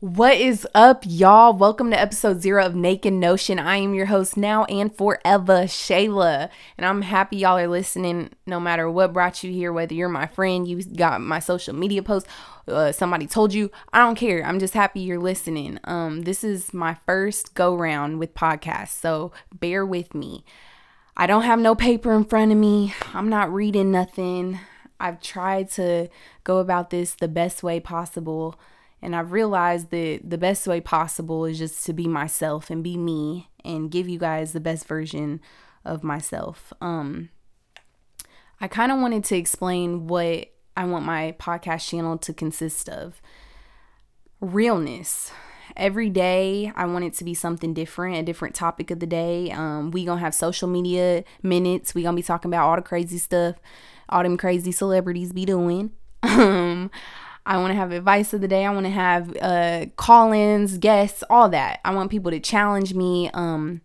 What is up, y'all? Welcome to episode zero of Naked Notion. I am your host now and forever, Shayla. And I'm happy y'all are listening no matter what brought you here, whether you're my friend, you got my social media post, uh, somebody told you. I don't care. I'm just happy you're listening. Um, this is my first go round with podcasts, so bear with me. I don't have no paper in front of me, I'm not reading nothing. I've tried to go about this the best way possible. And I've realized that the best way possible is just to be myself and be me and give you guys the best version of myself. Um, I kind of wanted to explain what I want my podcast channel to consist of realness. Every day, I want it to be something different, a different topic of the day. Um, we gonna have social media minutes. We gonna be talking about all the crazy stuff, all them crazy celebrities be doing. Um, I want to have advice of the day. I want to have uh, call-ins, guests, all that. I want people to challenge me. Um,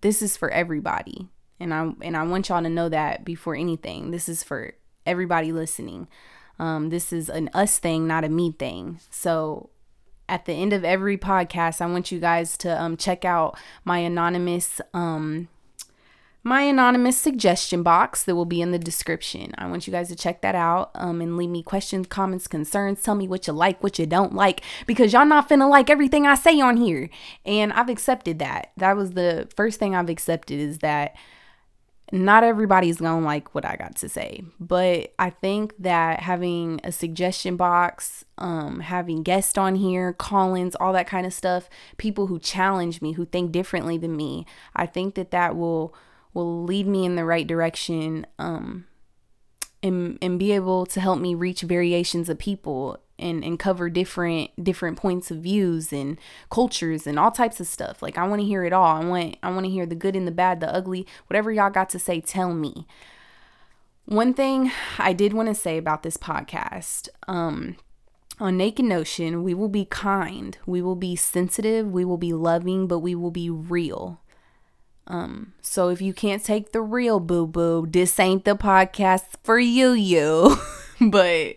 this is for everybody, and I and I want y'all to know that before anything. This is for everybody listening. Um, this is an us thing, not a me thing. So at the end of every podcast, I want you guys to um, check out my anonymous um, my anonymous suggestion box that will be in the description. I want you guys to check that out um, and leave me questions, comments, concerns. Tell me what you like, what you don't like, because y'all not finna like everything I say on here. And I've accepted that. That was the first thing I've accepted is that not everybody's gonna like what I got to say. But I think that having a suggestion box, um, having guests on here, call-ins, all that kind of stuff, people who challenge me, who think differently than me, I think that that will will lead me in the right direction um, and, and be able to help me reach variations of people and, and cover different different points of views and cultures and all types of stuff. Like I want to hear it all. I want I want to hear the good and the bad, the ugly, whatever y'all got to say, tell me. One thing I did want to say about this podcast, um, on Naked Notion, we will be kind, we will be sensitive, we will be loving, but we will be real. Um, so if you can't take the real boo boo, this ain't the podcast for you, you. but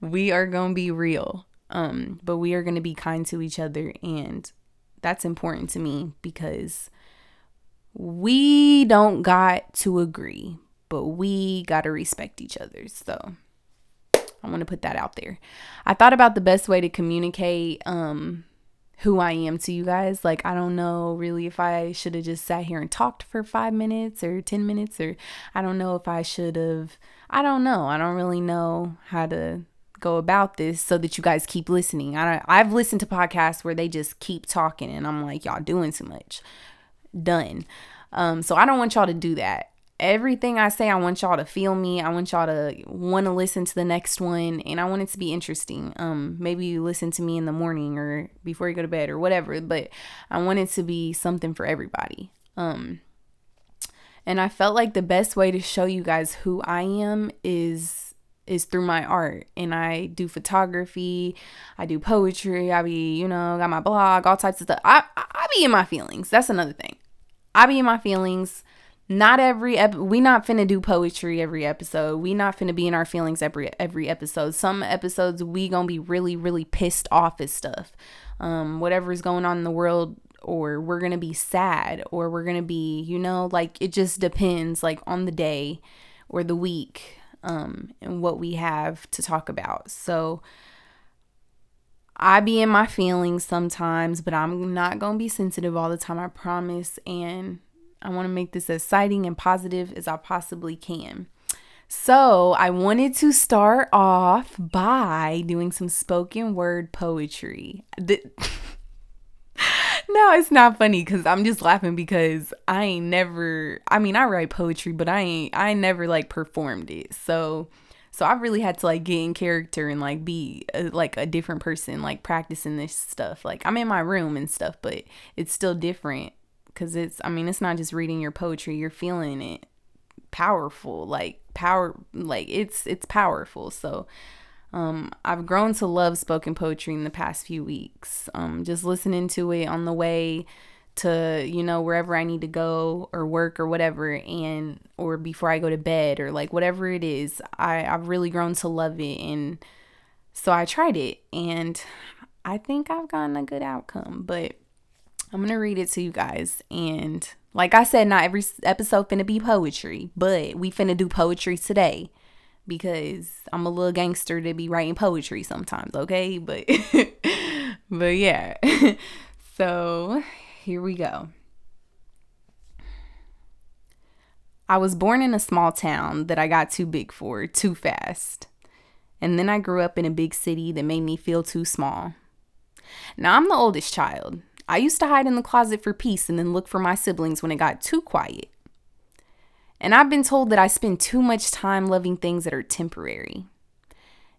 we are gonna be real. Um, but we are gonna be kind to each other, and that's important to me because we don't got to agree, but we gotta respect each other. So I want to put that out there. I thought about the best way to communicate um who I am to you guys. Like, I don't know really if I should have just sat here and talked for five minutes or 10 minutes, or I don't know if I should have. I don't know. I don't really know how to go about this so that you guys keep listening. I don't I've listened to podcasts where they just keep talking and I'm like, y'all doing too much. Done. Um, so I don't want y'all to do that everything I say, I want y'all to feel me. I want y'all to want to listen to the next one, and I want it to be interesting. Um, maybe you listen to me in the morning or before you go to bed or whatever, but I want it to be something for everybody. Um, and I felt like the best way to show you guys who I am is is through my art and I do photography, I do poetry, I be, you know, got my blog, all types of stuff. I I be in my feelings. That's another thing. I be in my feelings not every ep- we not finna do poetry every episode. We not finna be in our feelings every every episode. Some episodes we gonna be really really pissed off at stuff. Um whatever is going on in the world or we're gonna be sad or we're gonna be you know like it just depends like on the day or the week um and what we have to talk about. So I be in my feelings sometimes, but I'm not going to be sensitive all the time, I promise. And I want to make this as exciting and positive as I possibly can. So, I wanted to start off by doing some spoken word poetry. The- no, it's not funny because I'm just laughing because I ain't never. I mean, I write poetry, but I ain't. I never like performed it. So, so I really had to like get in character and like be a, like a different person, like practicing this stuff. Like I'm in my room and stuff, but it's still different because it's i mean it's not just reading your poetry you're feeling it powerful like power like it's it's powerful so um, I've grown to love spoken poetry in the past few weeks. Um, just listening to it on the way to, you know, wherever I need to go or work or whatever, and or before I go to bed or like whatever it is, I, I've really grown to love it. And so I tried it and I think I've gotten a good outcome, but I'm to read it to you guys. And like I said, not every episode finna be poetry, but we finna do poetry today because I'm a little gangster to be writing poetry sometimes, okay? But but yeah. so, here we go. I was born in a small town that I got too big for too fast. And then I grew up in a big city that made me feel too small. Now I'm the oldest child. I used to hide in the closet for peace and then look for my siblings when it got too quiet. And I've been told that I spend too much time loving things that are temporary.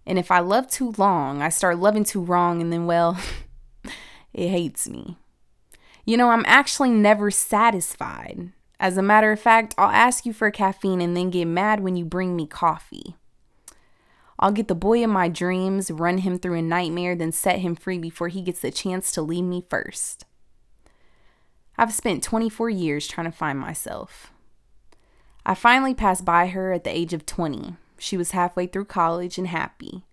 And if I love too long, I start loving too wrong, and then, well, it hates me. You know, I'm actually never satisfied. As a matter of fact, I'll ask you for caffeine and then get mad when you bring me coffee. I'll get the boy of my dreams, run him through a nightmare, then set him free before he gets the chance to leave me first. I've spent 24 years trying to find myself. I finally passed by her at the age of 20. She was halfway through college and happy.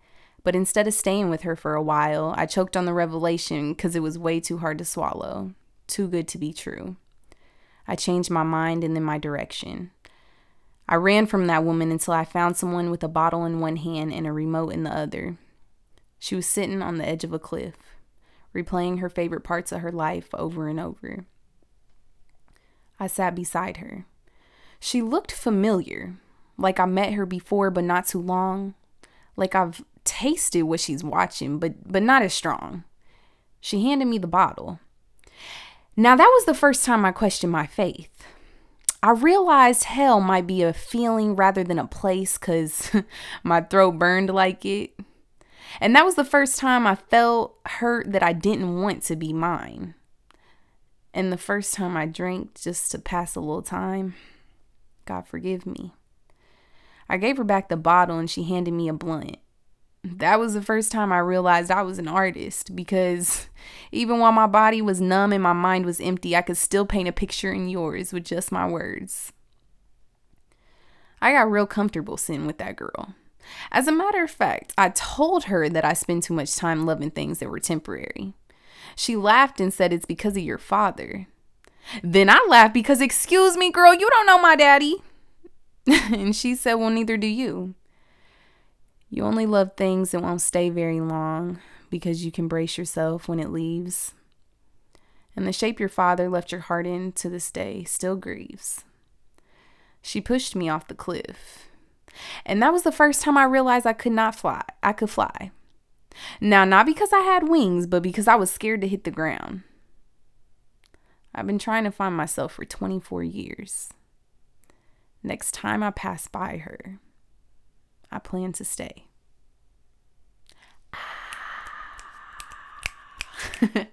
But instead of staying with her for a while, I choked on the revelation because it was way too hard to swallow. Too good to be true. I changed my mind and then my direction. I ran from that woman until I found someone with a bottle in one hand and a remote in the other. She was sitting on the edge of a cliff, replaying her favorite parts of her life over and over. I sat beside her. She looked familiar, like I met her before but not too long, like I've tasted what she's watching but but not as strong. She handed me the bottle. Now that was the first time I questioned my faith. I realized hell might be a feeling rather than a place cuz my throat burned like it. And that was the first time I felt hurt that I didn't want to be mine. And the first time I drank just to pass a little time. God forgive me. I gave her back the bottle and she handed me a blunt. That was the first time I realized I was an artist because even while my body was numb and my mind was empty, I could still paint a picture in yours with just my words. I got real comfortable sitting with that girl. As a matter of fact, I told her that I spend too much time loving things that were temporary. She laughed and said it's because of your father. Then I laughed because, excuse me, girl, you don't know my daddy. and she said, Well, neither do you. You only love things that won't stay very long because you can brace yourself when it leaves. And the shape your father left your heart in to this day still grieves. She pushed me off the cliff. And that was the first time I realized I could not fly. I could fly. Now, not because I had wings, but because I was scared to hit the ground. I've been trying to find myself for 24 years. Next time I pass by her, I plan to stay.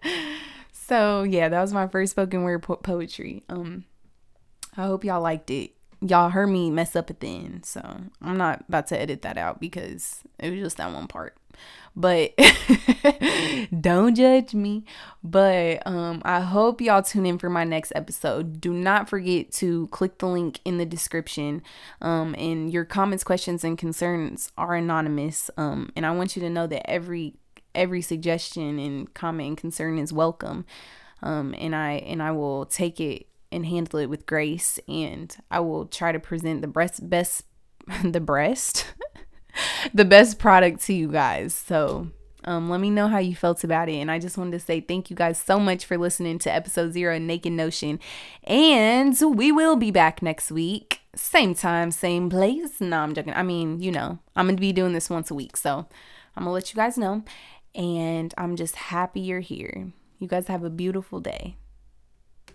so, yeah, that was my first spoken word po- poetry. Um I hope y'all liked it y'all heard me mess up at the end. So I'm not about to edit that out because it was just that one part. But don't judge me. But um I hope y'all tune in for my next episode. Do not forget to click the link in the description. Um and your comments, questions, and concerns are anonymous. Um and I want you to know that every every suggestion and comment and concern is welcome. Um and I and I will take it and handle it with grace and I will try to present the breast best the breast the best product to you guys. So um, let me know how you felt about it. And I just wanted to say thank you guys so much for listening to episode zero of Naked Notion. And we will be back next week. Same time, same place. No, I'm joking. I mean, you know, I'm going to be doing this once a week. So I'm going to let you guys know. And I'm just happy you're here. You guys have a beautiful day.